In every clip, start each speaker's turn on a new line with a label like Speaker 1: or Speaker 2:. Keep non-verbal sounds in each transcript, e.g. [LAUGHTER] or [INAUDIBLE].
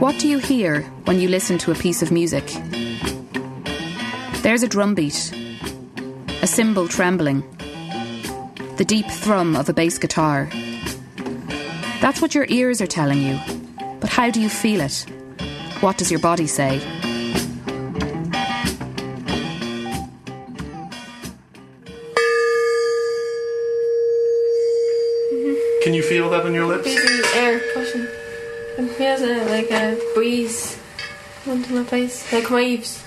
Speaker 1: What do you hear when you listen to a piece of music? There's a drum beat, a cymbal trembling, the deep thrum of a bass guitar. That's what your ears are telling you. But how do you feel it? What does your body say?
Speaker 2: On your lips?
Speaker 3: Feel the air pushing. It feels like a breeze onto my face, like waves.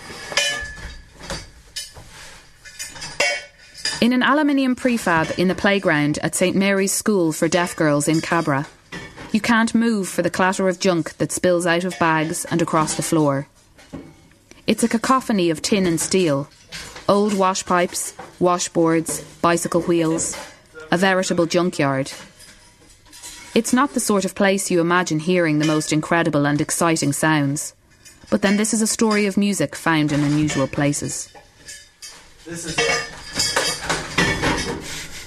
Speaker 1: In an aluminium prefab in the playground at St Mary's School for Deaf Girls in Cabra, you can't move for the clatter of junk that spills out of bags and across the floor. It's a cacophony of tin and steel, old wash pipes, washboards, bicycle wheels, a veritable junkyard. It's not the sort of place you imagine hearing the most incredible and exciting sounds. But then this is a story of music found in unusual places.
Speaker 2: This is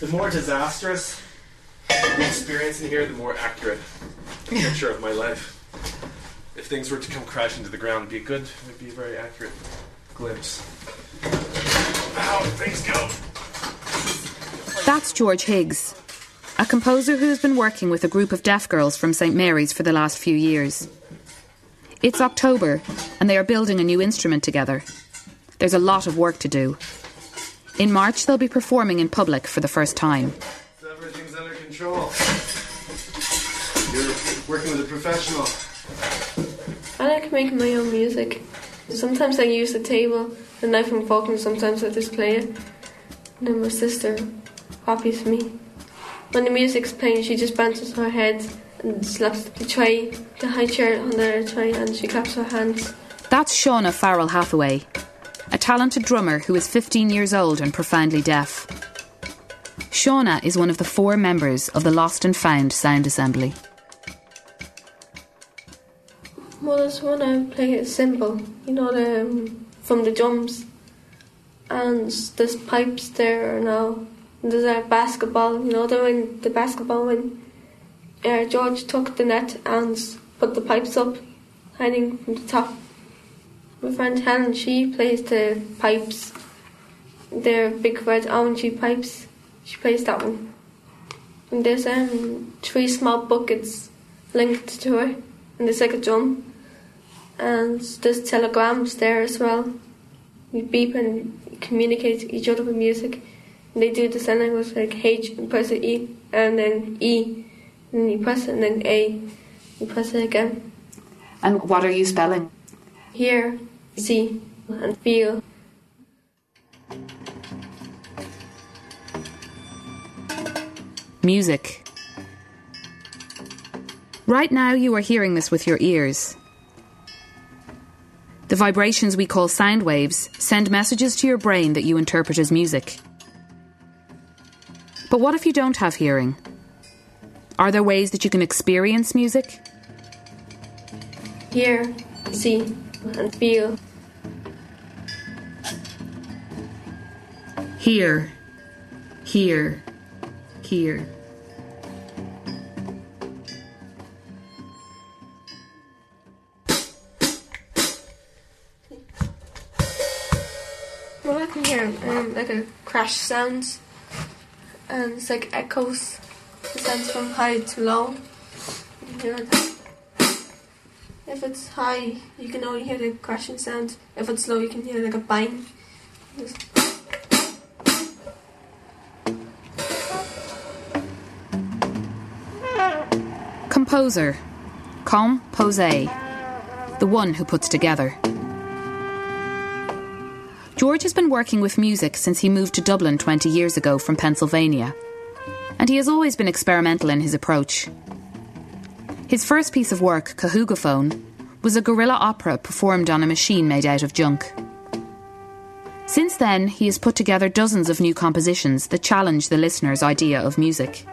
Speaker 2: the more disastrous the experience in here, the more accurate picture of my life. If things were to come crashing to the ground, it'd be a good, it'd be a very accurate glimpse. How things go.
Speaker 1: That's George Higgs, a composer who has been working with a group of deaf girls from St Mary's for the last few years. It's October, and they are building a new instrument together. There's a lot of work to do. In March, they'll be performing in public for the first time.
Speaker 2: Everything's under control. You're working with a professional.
Speaker 3: I like making my own music. Sometimes I use the table, the knife and fork, and sometimes I just play it. And then my sister copies me. When the music's playing, she just bounces her head and slaps the tray, the high chair on the tray, and she claps her hands.
Speaker 1: That's Shauna Farrell Hathaway, a talented drummer who is 15 years old and profoundly deaf. Shauna is one of the four members of the Lost and Found Sound Assembly.
Speaker 3: Well, this one I play a cymbal, you know, the, um, from the drums. And there's pipes there now. There's a basketball, you know, the when the basketball when uh, George took the net and put the pipes up, hanging from the top. My friend Helen, she plays the pipes. They're big red orangey pipes. She plays that one. And there's um, three small buckets linked to her, and there's like a drum. And there's telegrams there as well. We beep and communicate each other with music. And they do the sign language like H and press it E, and then E, and then you press it, and then A, you press it again.
Speaker 1: And what are you spelling?
Speaker 3: Hear, see, and feel.
Speaker 1: Music. Right now, you are hearing this with your ears. The vibrations we call sound waves send messages to your brain that you interpret as music. But what if you don't have hearing? Are there ways that you can experience music?
Speaker 3: Hear, see, and feel.
Speaker 1: Hear, hear, hear.
Speaker 3: Well, I can hear um, like a crash sounds, and it's like echoes. It sounds from high to low. If it's high, you can only hear the crashing sound. If it's low, you can hear like a bang.
Speaker 1: Composer. Compose. The one who puts together. George has been working with music since he moved to Dublin 20 years ago from Pennsylvania. And he has always been experimental in his approach. His first piece of work, Cahugaphone, was a guerrilla opera performed on a machine made out of junk. Since then, he has put together dozens of new compositions that challenge the listener's idea of music.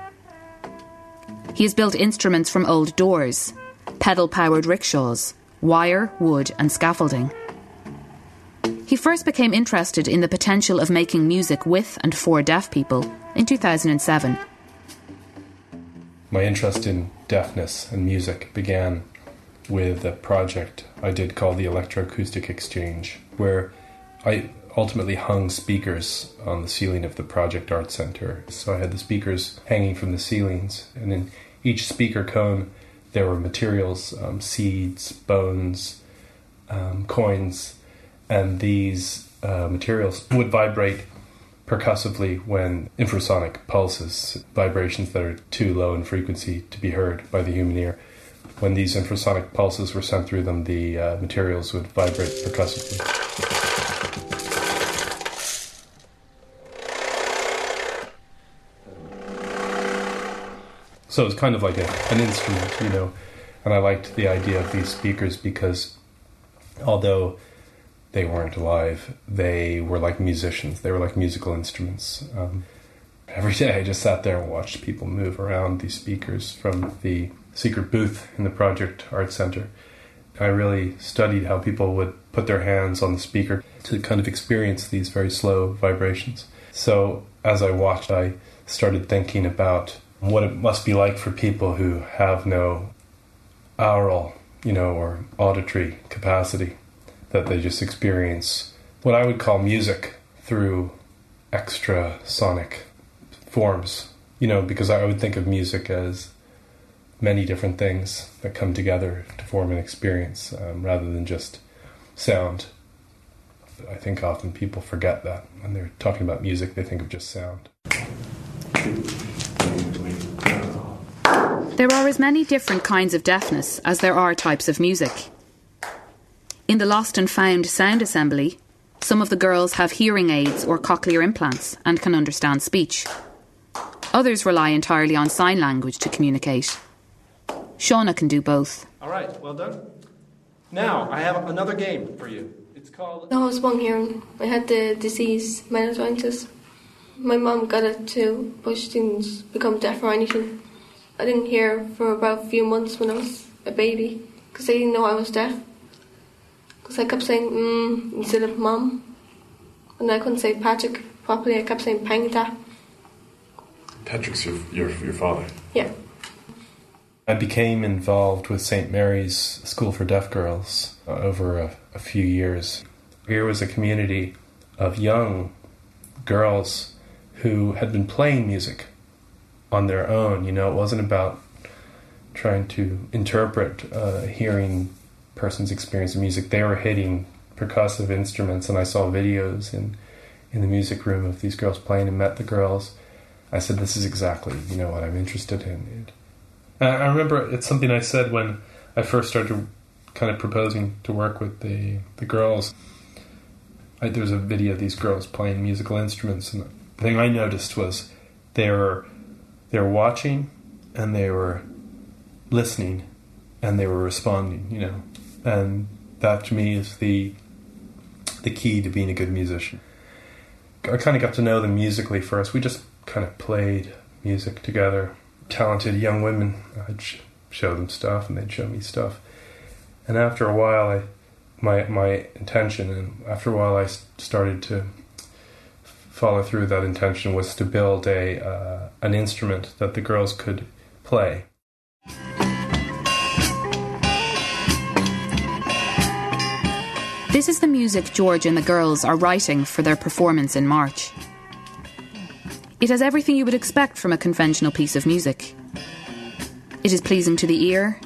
Speaker 1: He has built instruments from old doors, pedal powered rickshaws, wire, wood, and scaffolding. He first became interested in the potential of making music with and for deaf people in 2007
Speaker 4: My interest in deafness and music began with a project I did called the Electroacoustic Exchange, where I ultimately hung speakers on the ceiling of the Project Art Center. So I had the speakers hanging from the ceilings, and in each speaker cone, there were materials um, seeds, bones, um, coins, and these uh, materials would vibrate percussively when infrasonic pulses, vibrations that are too low in frequency to be heard by the human ear. When these infrasonic pulses were sent through them, the uh, materials would vibrate percussively. So it's kind of like a, an instrument, you know. And I liked the idea of these speakers because although they weren't alive, they were like musicians, they were like musical instruments. Um, every day I just sat there and watched people move around these speakers from the secret booth in the Project Art Center. I really studied how people would put their hands on the speaker to kind of experience these very slow vibrations. So as I watched, I started thinking about what it must be like for people who have no aural, you know, or auditory capacity, that they just experience what I would call music through extra sonic forms, you know, because I would think of music as many different things that come together to form an experience um, rather than just sound. I think often people forget that when they're talking about music, they think of just sound.
Speaker 1: There are as many different kinds of deafness as there are types of music. In the Lost and Found Sound Assembly, some of the girls have hearing aids or cochlear implants and can understand speech. Others rely entirely on sign language to communicate. Shauna can do both.
Speaker 5: All right, well done. Now, I have another game for you. It's called.
Speaker 3: I was one hearing. I had the disease meningitis. My mum got it too, but she didn't become deaf or anything. I didn't hear for about a few months when I was a baby because they didn't know I was deaf. Because I kept saying mm instead of mum. And I couldn't say Patrick properly, I kept saying Pangta.
Speaker 6: Patrick's your, your, your father.
Speaker 3: Yeah.
Speaker 4: I became involved with St. Mary's School for Deaf Girls uh, over a, a few years. Here was a community of young girls who had been playing music on their own. You know, it wasn't about trying to interpret a hearing person's experience of music. They were hitting percussive instruments, and I saw videos in in the music room of these girls playing, and met the girls. I said, "This is exactly you know what I'm interested in." And I remember it's something I said when I first started kind of proposing to work with the the girls. I, there was a video of these girls playing musical instruments, and the thing I noticed was they were they were watching and they were listening and they were responding, you know. And that to me is the the key to being a good musician. I kind of got to know them musically first. We just kind of played music together. Talented young women, I'd sh- show them stuff and they'd show me stuff. And after a while, I my my intention, and after a while, I started to follow through that intention was to build a uh, an instrument that the girls could play.
Speaker 1: This is the music George and the girls are writing for their performance in March. It has everything you would expect from a conventional piece of music. It is pleasing to the ear,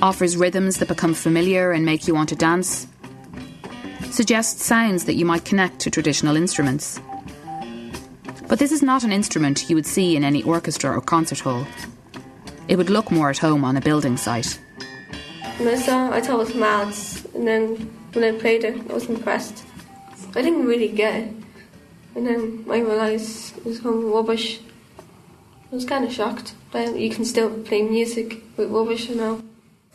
Speaker 1: offers rhythms that become familiar and make you want to dance, suggests sounds that you might connect to traditional instruments. But this is not an instrument you would see in any orchestra or concert hall. It would look more at home on a building site.
Speaker 3: When I thought it and then when I played it, I was impressed. I didn't really get it, and then I realised it was some rubbish. I was kind of shocked, but you can still play music with rubbish, you know.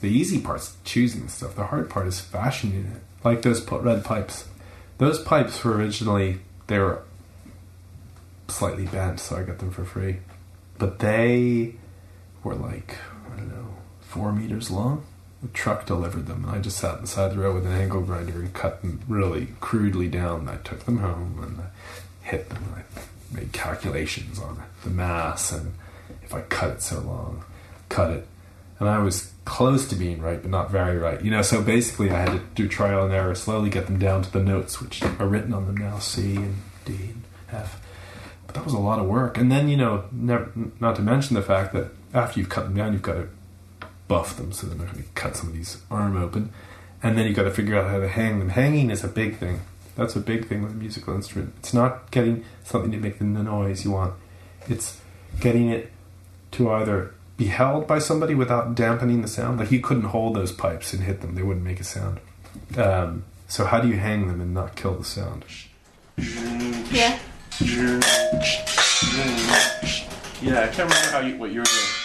Speaker 4: The easy part's choosing stuff. The hard part is fashioning it. Like those red pipes. Those pipes were originally they were slightly bent, so I got them for free. But they were like I don't know four meters long. The truck delivered them, and I just sat beside the road with an angle grinder and cut them really crudely down. I took them home and I hit them. I made calculations on the mass and if I cut it so long, cut it. And I was close to being right, but not very right. You know, so basically I had to do trial and error, slowly get them down to the notes which are written on them now C and D and F. But that was a lot of work. And then, you know, never, not to mention the fact that after you've cut them down, you've got to buff them so they're not going to cut somebody's arm open. And then you've got to figure out how to hang them. Hanging is a big thing. That's a big thing with a musical instrument. It's not getting something to make the noise you want. It's getting it to either be held by somebody without dampening the sound. Like you couldn't hold those pipes and hit them; they wouldn't make a sound. Um, so how do you hang them and not kill the sound?
Speaker 3: Yeah.
Speaker 2: Yeah, I can't remember how you, what you were doing.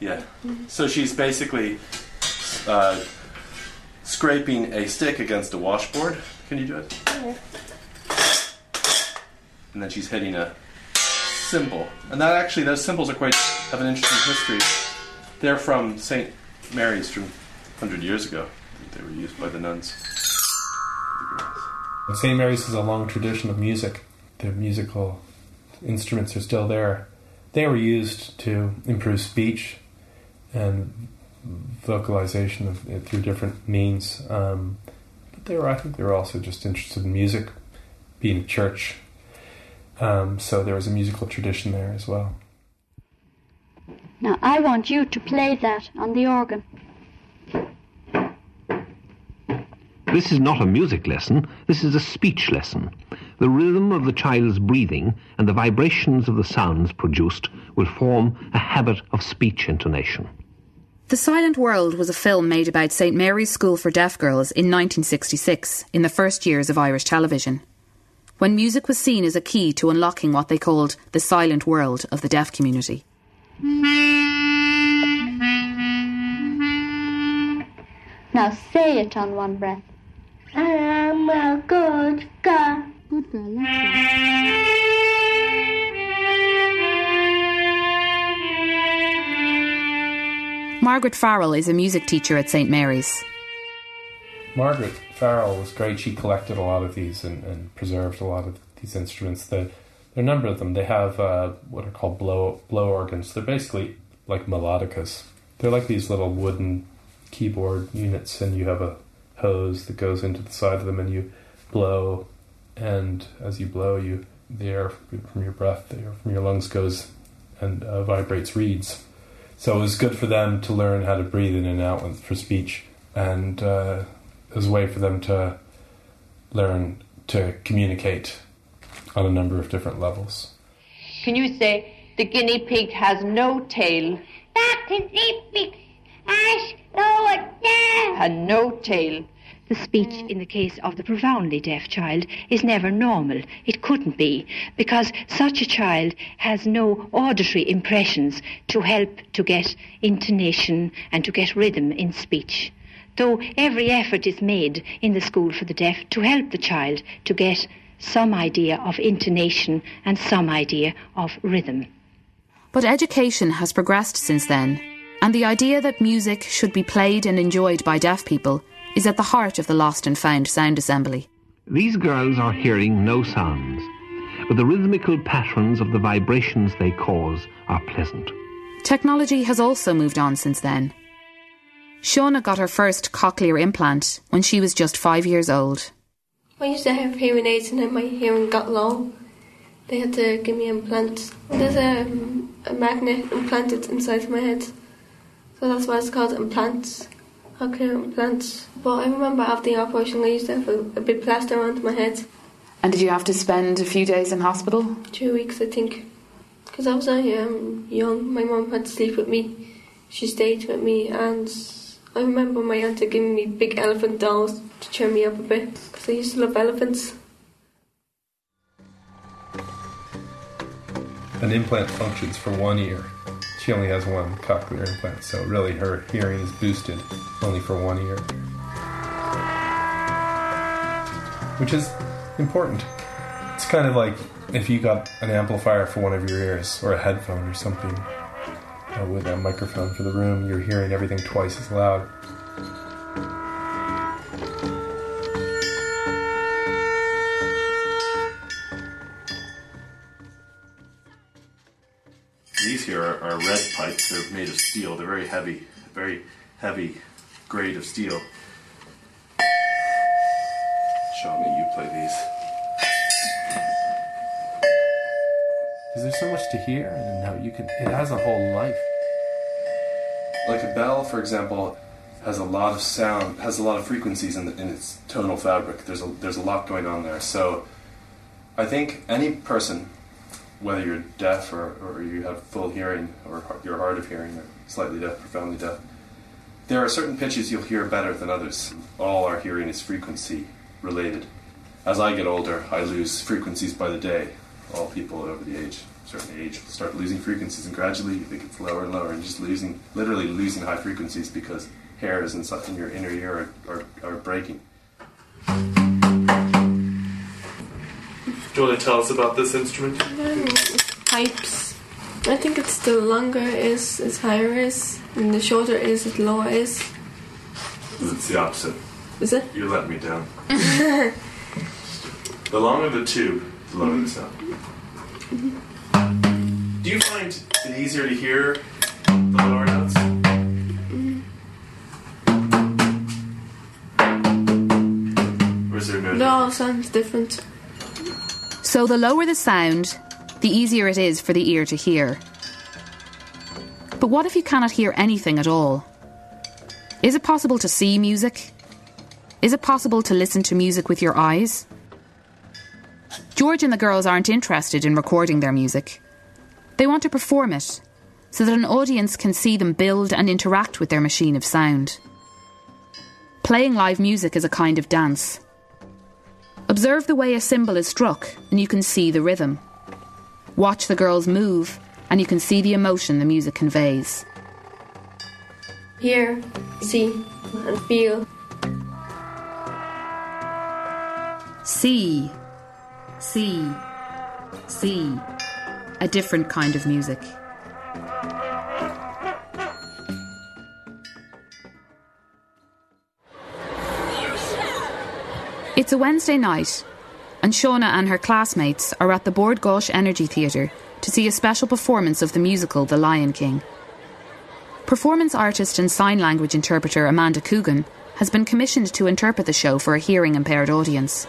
Speaker 2: Yeah. So she's basically uh, scraping a stick against a washboard. Can you do it? And then she's hitting a cymbal. And that actually, those cymbals are quite have an interesting history. They're from St. Mary's from 100 years ago. They were used by the nuns.
Speaker 4: St. Mary's has a long tradition of music. Their musical instruments are still there. They were used to improve speech and vocalization of, through different means. Um, but they were, I think, they were also just interested in music, being a church. Um, so there was a musical tradition there as well.
Speaker 7: Now I want you to play that on the organ.
Speaker 8: This is not a music lesson, this is a speech lesson. The rhythm of the child's breathing and the vibrations of the sounds produced will form a habit of speech intonation.
Speaker 1: The Silent World was a film made about St Mary's School for Deaf Girls in 1966, in the first years of Irish television, when music was seen as a key to unlocking what they called the silent world of the deaf community.
Speaker 7: Now say it on one breath.
Speaker 3: I'm a good girl.
Speaker 7: Good girl,
Speaker 1: Margaret Farrell is a music teacher at St Mary's.
Speaker 4: Margaret Farrell was great. She collected a lot of these and, and preserved a lot of these instruments. The, there are a number of them. They have uh, what are called blow blow organs. They're basically like melodicas. They're like these little wooden keyboard units, and you have a hose that goes into the side of them, and you blow. And as you blow, you the air from your breath, the air from your lungs goes and uh, vibrates reeds. So it was good for them to learn how to breathe in and out with- for speech, and uh, it was a way for them to learn to communicate on a number of different levels.
Speaker 9: Can you say the guinea pig has no tail
Speaker 10: Dr. Zippy, ask Lord now.
Speaker 9: and no tail?
Speaker 11: The speech in the case of the profoundly deaf child is never normal. It couldn't be, because such a child has no auditory impressions to help to get intonation and to get rhythm in speech. Though every effort is made in the school for the deaf to help the child to get some idea of intonation and some idea of rhythm.
Speaker 1: But education has progressed since then, and the idea that music should be played and enjoyed by deaf people is at the heart of the Lost and Found Sound Assembly.
Speaker 8: These girls are hearing no sounds, but the rhythmical patterns of the vibrations they cause are pleasant.
Speaker 1: Technology has also moved on since then. Shauna got her first cochlear implant when she was just five years old.
Speaker 3: I used to have hearing aids and then my hearing got low. They had to give me implants. There's a, a magnet implanted inside my head. So that's why it's called implants. Cochlear implants. But I remember after the operation I used to have a, a big plaster around my head.
Speaker 1: And did you have to spend a few days in hospital?
Speaker 3: Two weeks I think. Because I was uh, um, young. My mum had to sleep with me. She stayed with me and I remember my auntie giving me big elephant dolls to cheer me up a bit. Because I used to love elephants.
Speaker 4: An implant functions for one ear. She only has one cochlear implant, so really her hearing is boosted only for one ear. Which is important. It's kind of like if you got an amplifier for one of your ears, or a headphone or something, uh, with a microphone for the room, you're hearing everything twice as loud. These here are, are red pipes. They're made of steel. They're very heavy, very heavy grade of steel. Shauna, you play these.
Speaker 12: Because there's so much to hear, and how you can. It has a whole life.
Speaker 4: Like a bell, for example, has a lot of sound, has a lot of frequencies in, the, in its tonal fabric. There's a there's a lot going on there. So, I think any person, whether you're deaf or, or you have full hearing or you're hard of hearing or slightly deaf, profoundly deaf, there are certain pitches you'll hear better than others. All our hearing is frequency related. As I get older, I lose frequencies by the day. All people over the age, certain age, start losing frequencies, and gradually it gets lower and lower, and just losing, literally losing high frequencies because hairs in, in your inner ear are, are, are breaking. Do you want to tell us about this instrument?
Speaker 3: Pipes. I think it's the longer is, is higher is, and the shorter is, it lower is.
Speaker 4: It's the opposite.
Speaker 3: Is it?
Speaker 4: You let me down. [LAUGHS] the longer the tube, the lower the sound. Do you find it easier to hear the lower notes? Or is there no?
Speaker 3: It sounds different.
Speaker 1: So the lower the sound, the easier it is for the ear to hear. But what if you cannot hear anything at all? Is it possible to see music? Is it possible to listen to music with your eyes? George and the girls aren't interested in recording their music. They want to perform it so that an audience can see them build and interact with their machine of sound. Playing live music is a kind of dance. Observe the way a cymbal is struck and you can see the rhythm. Watch the girls move and you can see the emotion the music conveys.
Speaker 3: Hear, see, and feel.
Speaker 1: See, see, see. A different kind of music. It's a Wednesday night, and Shauna and her classmates are at the Bord Gáis Energy Theatre to see a special performance of the musical The Lion King. Performance artist and sign language interpreter Amanda Coogan has been commissioned to interpret the show for a hearing impaired audience.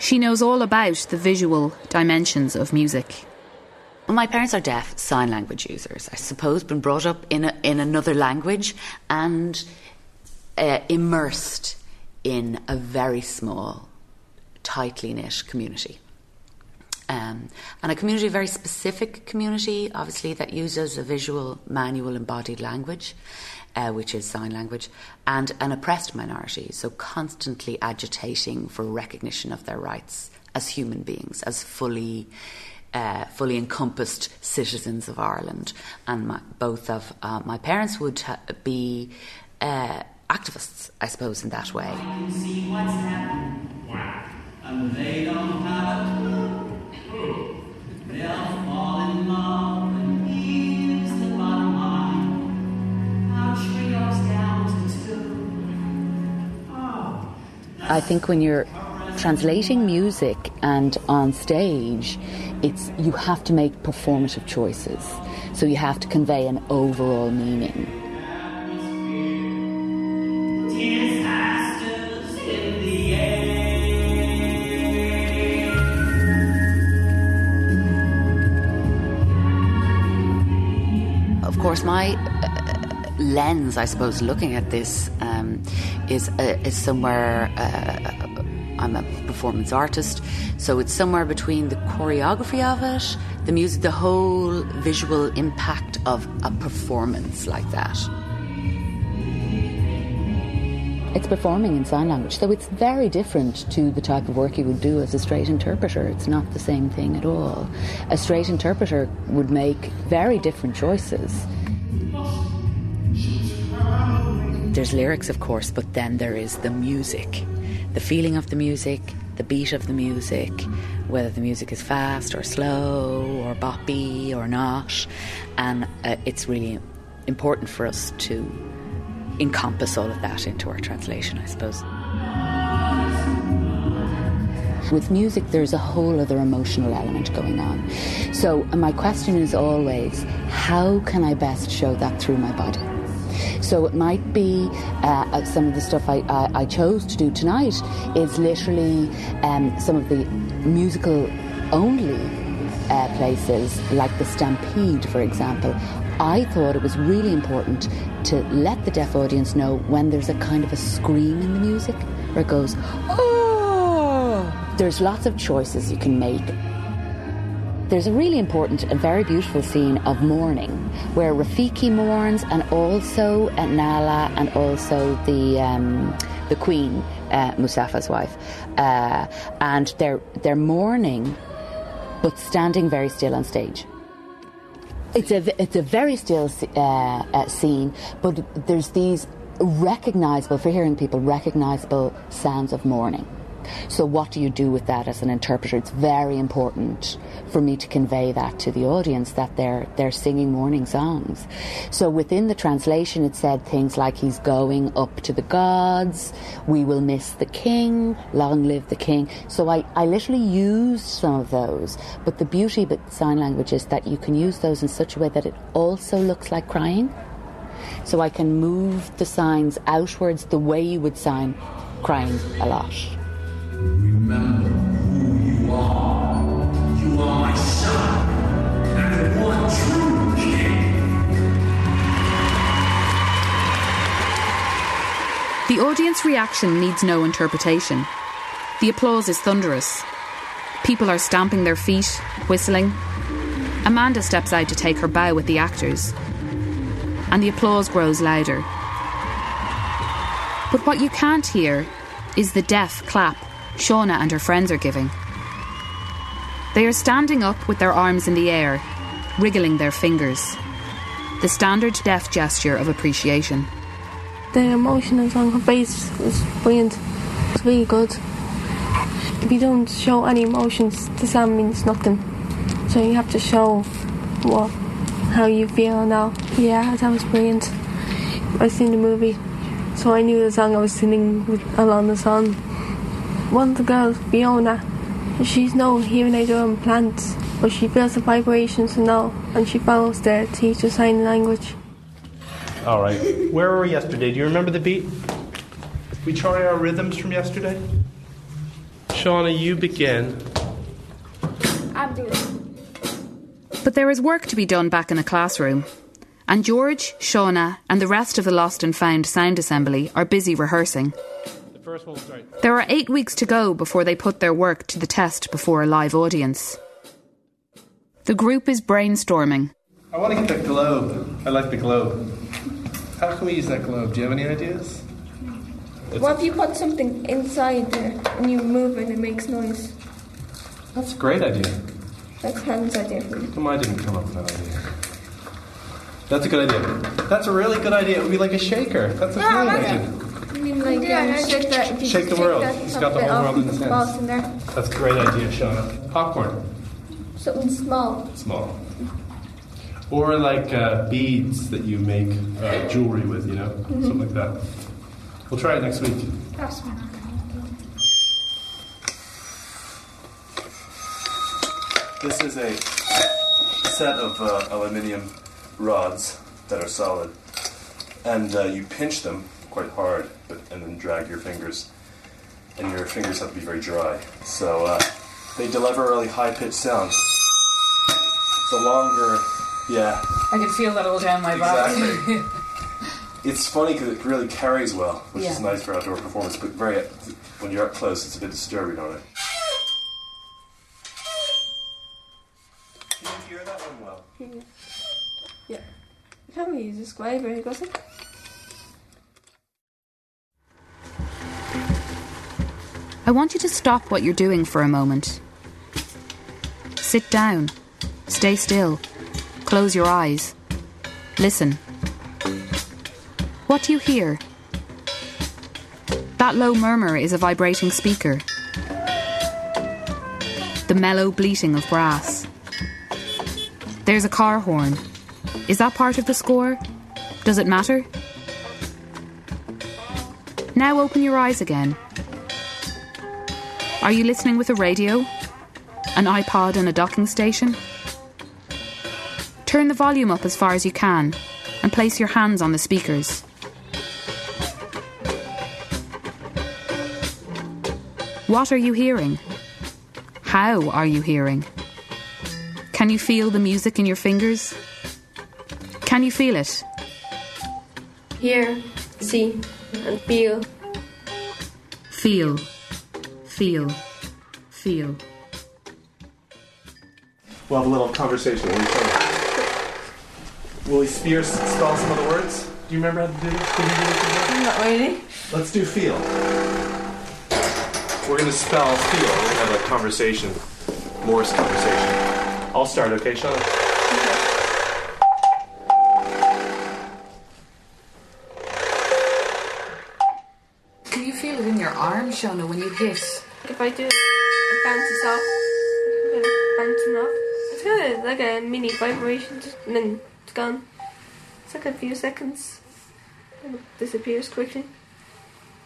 Speaker 1: She knows all about the visual dimensions of music.
Speaker 13: My parents are deaf sign language users. I suppose been brought up in a, in another language and uh, immersed in a very small, tightly knit community. Um, and a community, a very specific community, obviously, that uses a visual, manual, embodied language, uh, which is sign language, and an oppressed minority, so constantly agitating for recognition of their rights as human beings, as fully. Uh, fully encompassed citizens of Ireland, and my, both of uh, my parents would ha- be uh, activists, I suppose, in that way. I think when you're translating music and on stage, it's you have to make performative choices. So you have to convey an overall meaning. My uh, lens, I suppose, looking at this um, is uh, is somewhere. Uh, I'm a performance artist, so it's somewhere between the choreography of it, the music, the whole visual impact of a performance like that. It's performing in sign language, so it's very different to the type of work you would do as a straight interpreter. It's not the same thing at all. A straight interpreter would make very different choices. There's lyrics, of course, but then there is the music, the feeling of the music, the beat of the music, whether the music is fast or slow or boppy or not. And uh, it's really important for us to encompass all of that into our translation, I suppose. With music, there's a whole other emotional element going on. So, my question is always how can I best show that through my body? So it might be uh, some of the stuff I, I, I, chose to do tonight is literally um, some of the musical only uh, places, like the Stampede, for example. I thought it was really important to let the deaf audience know when there's a kind of a scream in the music where it goes, oh! There's lots of choices you can make. There's a really important and very beautiful scene of mourning where Rafiki mourns and also Nala and also the um, the Queen, uh, wife, uh, and they're they're mourning, but standing very still on stage. It's a it's a very still uh, uh, scene, but there's these recognizable for hearing people recognizable sounds of mourning. So, what do you do with that as an interpreter? It's very important for me to convey that to the audience that they're they're singing mourning songs. So, within the translation, it said things like "He's going up to the gods," "We will miss the king," "Long live the king." So, I I literally used some of those. But the beauty of sign language is that you can use those in such a way that it also looks like crying. So I can move the signs outwards the way you would sign crying a lot.
Speaker 8: Remember who you are. You are my son, and the.
Speaker 1: The audience reaction needs no interpretation. The applause is thunderous. People are stamping their feet, whistling. Amanda steps out to take her bow with the actors. And the applause grows louder. But what you can't hear is the deaf clap Shauna and her friends are giving. They are standing up with their arms in the air, wriggling their fingers. The standard deaf gesture of appreciation.
Speaker 3: The emotion is on her face was brilliant. It's really good. If you don't show any emotions, the sound means nothing. So you have to show what, how you feel now. Yeah, that was brilliant. I seen the movie, so I knew the song I was singing along the song. One of the girls, Fiona, she's no hearing aid or implants, but she feels the vibrations and all, and she follows the teacher sign language.
Speaker 4: All right. Where were we yesterday? Do you remember the beat? We try our rhythms from yesterday. Shauna, you begin.
Speaker 3: I'm doing
Speaker 1: But there is work to be done back in the classroom. And George, Shauna, and the rest of the Lost and Found Sound Assembly are busy rehearsing.
Speaker 4: The first one will start.
Speaker 1: There are eight weeks to go before they put their work to the test before a live audience. The group is brainstorming.
Speaker 4: I want to get the globe. I like the globe. How can we use that globe? Do you have any ideas?
Speaker 3: What if you put something inside there and you move it and it makes noise?
Speaker 4: That's a great idea.
Speaker 3: That's Helen's idea for you.
Speaker 4: Come I didn't come up with that idea. That's a good idea. That's a really good idea. It would be like a shaker. That's a
Speaker 3: Yeah,
Speaker 4: great
Speaker 3: like
Speaker 4: idea.
Speaker 3: I mean, like,
Speaker 10: Yeah,
Speaker 3: um, shake that. if you
Speaker 4: Shake the world.
Speaker 3: that,
Speaker 4: He's
Speaker 3: pop
Speaker 4: got the whole world in his hands.
Speaker 3: in there.
Speaker 4: That's a great idea, Shauna. Popcorn.
Speaker 3: Something small.
Speaker 4: Small. Or like uh, beads that you make uh, jewelry with, you know?
Speaker 3: Mhm.
Speaker 4: Something like that. We'll try it next week.
Speaker 3: That's
Speaker 14: This is a set of uh, aluminium rods that are solid, and uh, you pinch them quite hard, but and then drag your fingers, and your fingers have to be very dry. So uh, they deliver really high-pitched sound. The longer, yeah,
Speaker 15: I can feel that all down my body.
Speaker 14: Exactly. [LAUGHS] it's funny because it really carries well, which is nice for outdoor performance. But very, when you're up close, it's a bit disturbing on it. Can you hear that one well?
Speaker 3: Yeah. You can't really use a screwdriver, does it?
Speaker 1: I want you to stop what you're doing for a moment. Sit down. Stay still. Close your eyes. Listen. What do you hear? That low murmur is a vibrating speaker. The mellow bleating of brass. There's a car horn. Is that part of the score? Does it matter? Now open your eyes again. Are you listening with a radio? An iPod and a docking station? Turn the volume up as far as you can and place your hands on the speakers. What are you hearing? How are you hearing? Can you feel the music in your fingers? Can you feel it?
Speaker 3: Hear, see, and feel.
Speaker 1: Feel, feel, feel.
Speaker 2: We'll have a little conversation. Will you, Will spear, spell some of the words? Do you remember how to do this? Can you do this again?
Speaker 16: Not really.
Speaker 2: Let's do feel. We're going to spell feel. We're going to have a conversation, Morse conversation. I'll start, okay, Sean?
Speaker 16: Can you feel it in your arm, Shauna, when you hit?
Speaker 3: I do it, bounces off. It's bouncing off. It's kind of like a mini vibration, just- and then it's gone. It's like a few seconds. And it disappears quickly.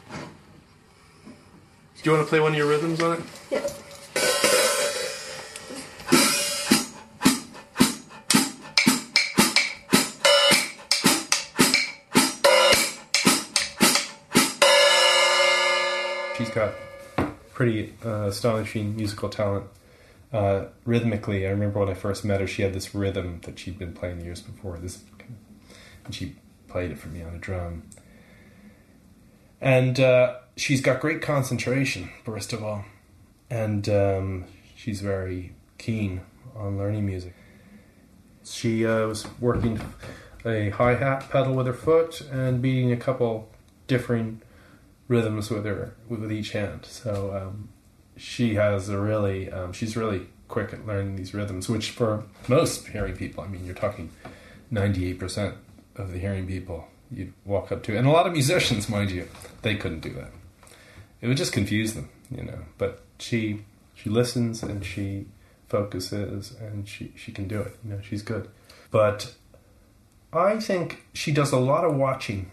Speaker 2: Do you want to play one of your rhythms on it?
Speaker 3: Yeah.
Speaker 4: She's got pretty uh, astonishing musical talent. Uh, rhythmically, I remember when I first met her, she had this rhythm that she'd been playing years before. This, and she played it for me on a drum. And uh, she's got great concentration, first of all, and um, she's very keen on learning music. She uh, was working a hi hat pedal with her foot and beating a couple different rhythms with her with each hand. So um, she has a really um, she's really quick at learning these rhythms, which for most hearing people, I mean, you're talking ninety eight percent of the hearing people you'd walk up to, and a lot of musicians, mind you, they couldn't do that. It would just confuse them, you know. But she she listens and she focuses and she she can do it. You know, she's good. But I think she does a lot of watching.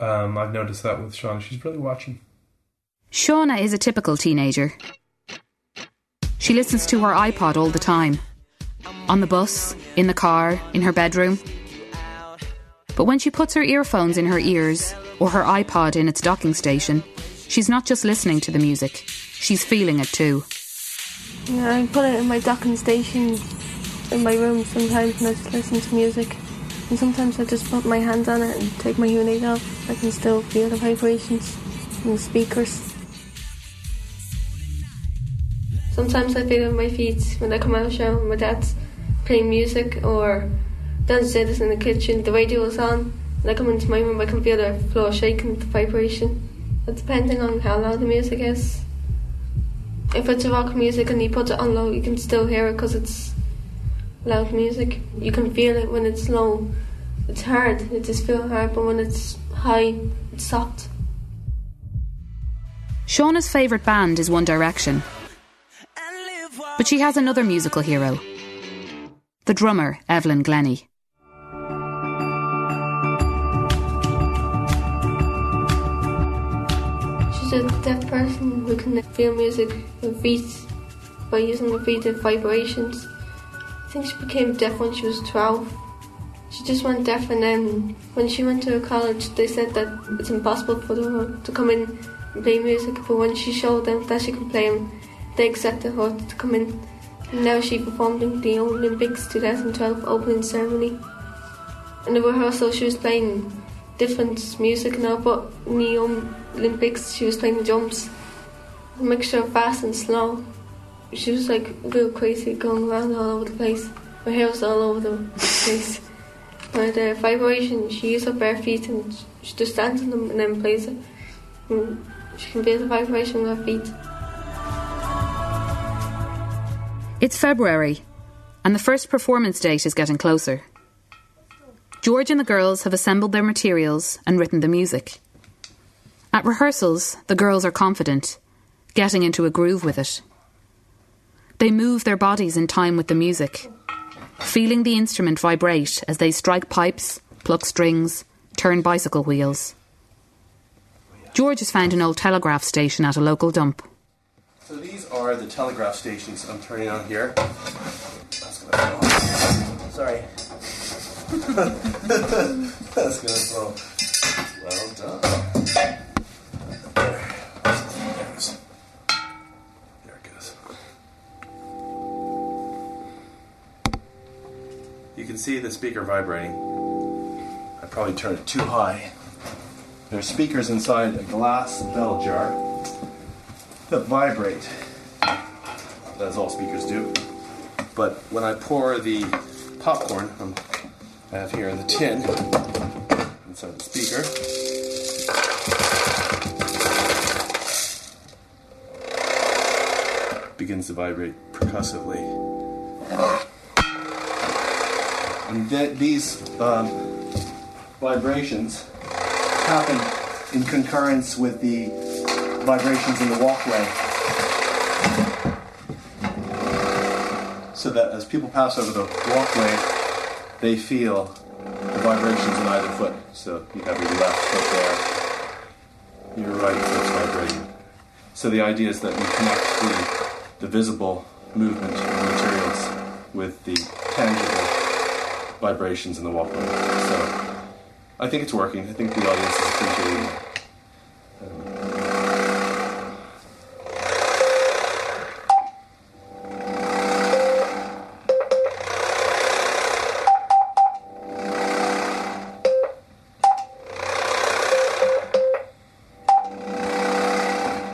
Speaker 4: Um, I've noticed that with Shauna. She's really watching.
Speaker 1: Shauna is a typical teenager. She listens to her iPod all the time on the bus, in the car, in her bedroom. But when she puts her earphones in her ears or her iPod in its docking station, she's not just listening to the music, she's feeling it too.
Speaker 3: Yeah, I put it in my docking station in my room sometimes and I just listen to music. And sometimes I just put my hands on it and take my hearing off. I can still feel the vibrations in the speakers. Sometimes I feel it with my feet when I come out of the shower my dad's playing music or downstairs in the kitchen, the radio is on. When I come into my room, I can feel the floor shaking, the vibration. But depending on how loud the music is. If it's rock music and you put it on low, you can still hear it because it's loud music. You can feel it when it's low. It's hard, it just feels hard, but when it's high, it's soft.
Speaker 1: Shauna's favourite band is One Direction. But she has another musical hero the drummer, Evelyn Glennie.
Speaker 3: She's a deaf person who can feel music with feet by using the feet of vibrations. I think she became deaf when she was 12. She just went deaf, and then when she went to college, they said that it's impossible for her to come in and play music. But when she showed them that she could play them, they accepted her to come in. And now she performed in the Olympics 2012 opening ceremony. In the rehearsal, she was playing different music now, but in the Olympics, she was playing jumps, a mixture of fast and slow. She was like real crazy, going around all over the place. Her hair was all over the place. But the vibration, she uses her bare feet and she just stands on them and then plays it. And she can feel the vibration with her feet.
Speaker 1: It's February, and the first performance date is getting closer. George and the girls have assembled their materials and written the music. At rehearsals, the girls are confident, getting into a groove with it. They move their bodies in time with the music, feeling the instrument vibrate as they strike pipes, pluck strings, turn bicycle wheels. George has found an old telegraph station at a local dump.
Speaker 4: So these are the telegraph stations I'm turning on here. Sorry. [LAUGHS] That's gonna blow. Well done. See the speaker vibrating. I probably turned it too high. There are speakers inside a glass bell jar that vibrate, as all speakers do. But when I pour the popcorn um, I have here in the tin inside the speaker, begins to vibrate percussively. And th- these um, vibrations happen in concurrence with the vibrations in the walkway. So that as people pass over the walkway, they feel the vibrations in either foot. So you have your left foot there, your right foot's vibrating. So the idea is that we connect the, the visible movement of materials with the tangible vibrations in the walkway. So I think it's working. I think the audience is appreciating it.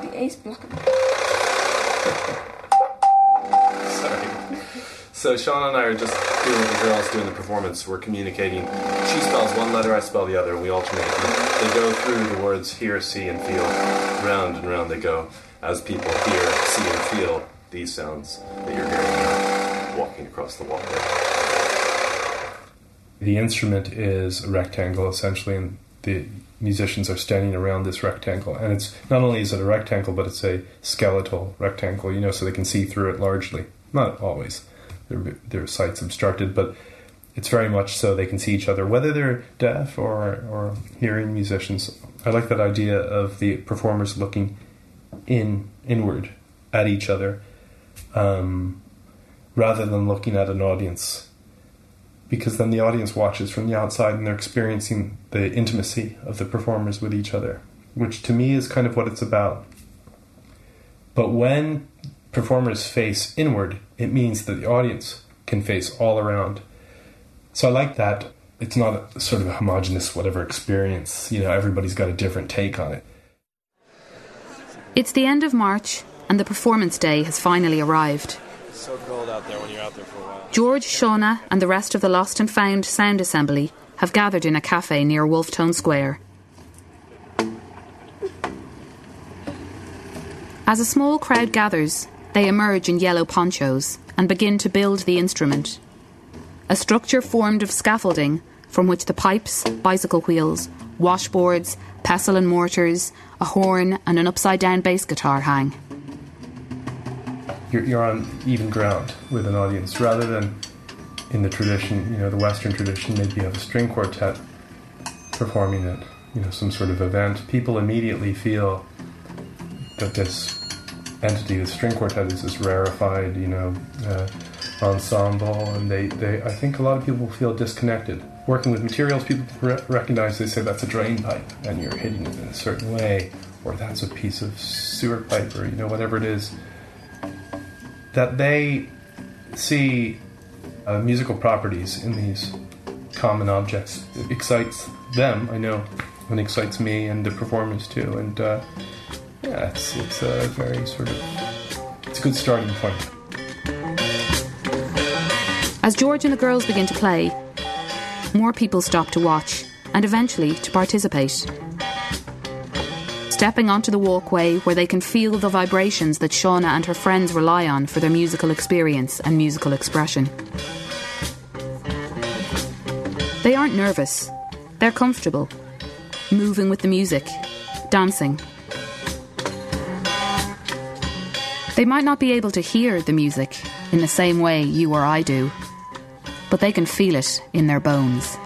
Speaker 3: The ace blocking. [LAUGHS]
Speaker 4: Sorry. So Sean and I are just doing with the girls doing the performance. We're communicating. She spells one letter, I spell the other, and we alternate. They go through the words hear, see, and feel. Round and round they go as people hear, see, and feel these sounds that you're hearing walking across the walkway. The instrument is a rectangle essentially, and the musicians are standing around this rectangle. And it's not only is it a rectangle, but it's a skeletal rectangle, you know, so they can see through it largely. Not always. Their, their sight's obstructed, but it's very much so they can see each other, whether they're deaf or, or hearing musicians. I like that idea of the performers looking in inward at each other um, rather than looking at an audience because then the audience watches from the outside and they're experiencing the intimacy of the performers with each other, which to me is kind of what it's about. But when performers face inward, it means that the audience can face all around. So I like that. It's not a sort of a homogenous whatever experience. You know, everybody's got a different take on it.
Speaker 1: It's the end of March, and the performance day has finally arrived.
Speaker 2: It's so cold out there when you're out there for a while.
Speaker 1: George, Shauna, and the rest of the Lost and Found Sound Assembly have gathered in a cafe near Wolfe Tone Square. As a small crowd gathers, they emerge in yellow ponchos and begin to build the instrument. A structure formed of scaffolding from which the pipes, bicycle wheels, washboards, pestle and mortars, a horn, and an upside down bass guitar hang.
Speaker 4: You're, you're on even ground with an audience rather than in the tradition, you know, the Western tradition, maybe you have a string quartet performing at, you know, some sort of event. People immediately feel that this entity, the string quartet, is this rarefied, you know, uh, ensemble, and they, they, I think a lot of people feel disconnected. Working with materials, people re- recognize, they say that's a drain pipe, and you're hitting it in a certain way, or that's a piece of sewer pipe, or, you know, whatever it is. That they see uh, musical properties in these common objects. It excites them, I know, and excites me and the performers too. And uh, yeah, it's it's a very sort of it's a good starting point.
Speaker 1: As George and the girls begin to play, more people stop to watch and eventually to participate. Stepping onto the walkway where they can feel the vibrations that Shauna and her friends rely on for their musical experience and musical expression. They aren't nervous, they're comfortable, moving with the music, dancing. They might not be able to hear the music in the same way you or I do, but they can feel it in their bones.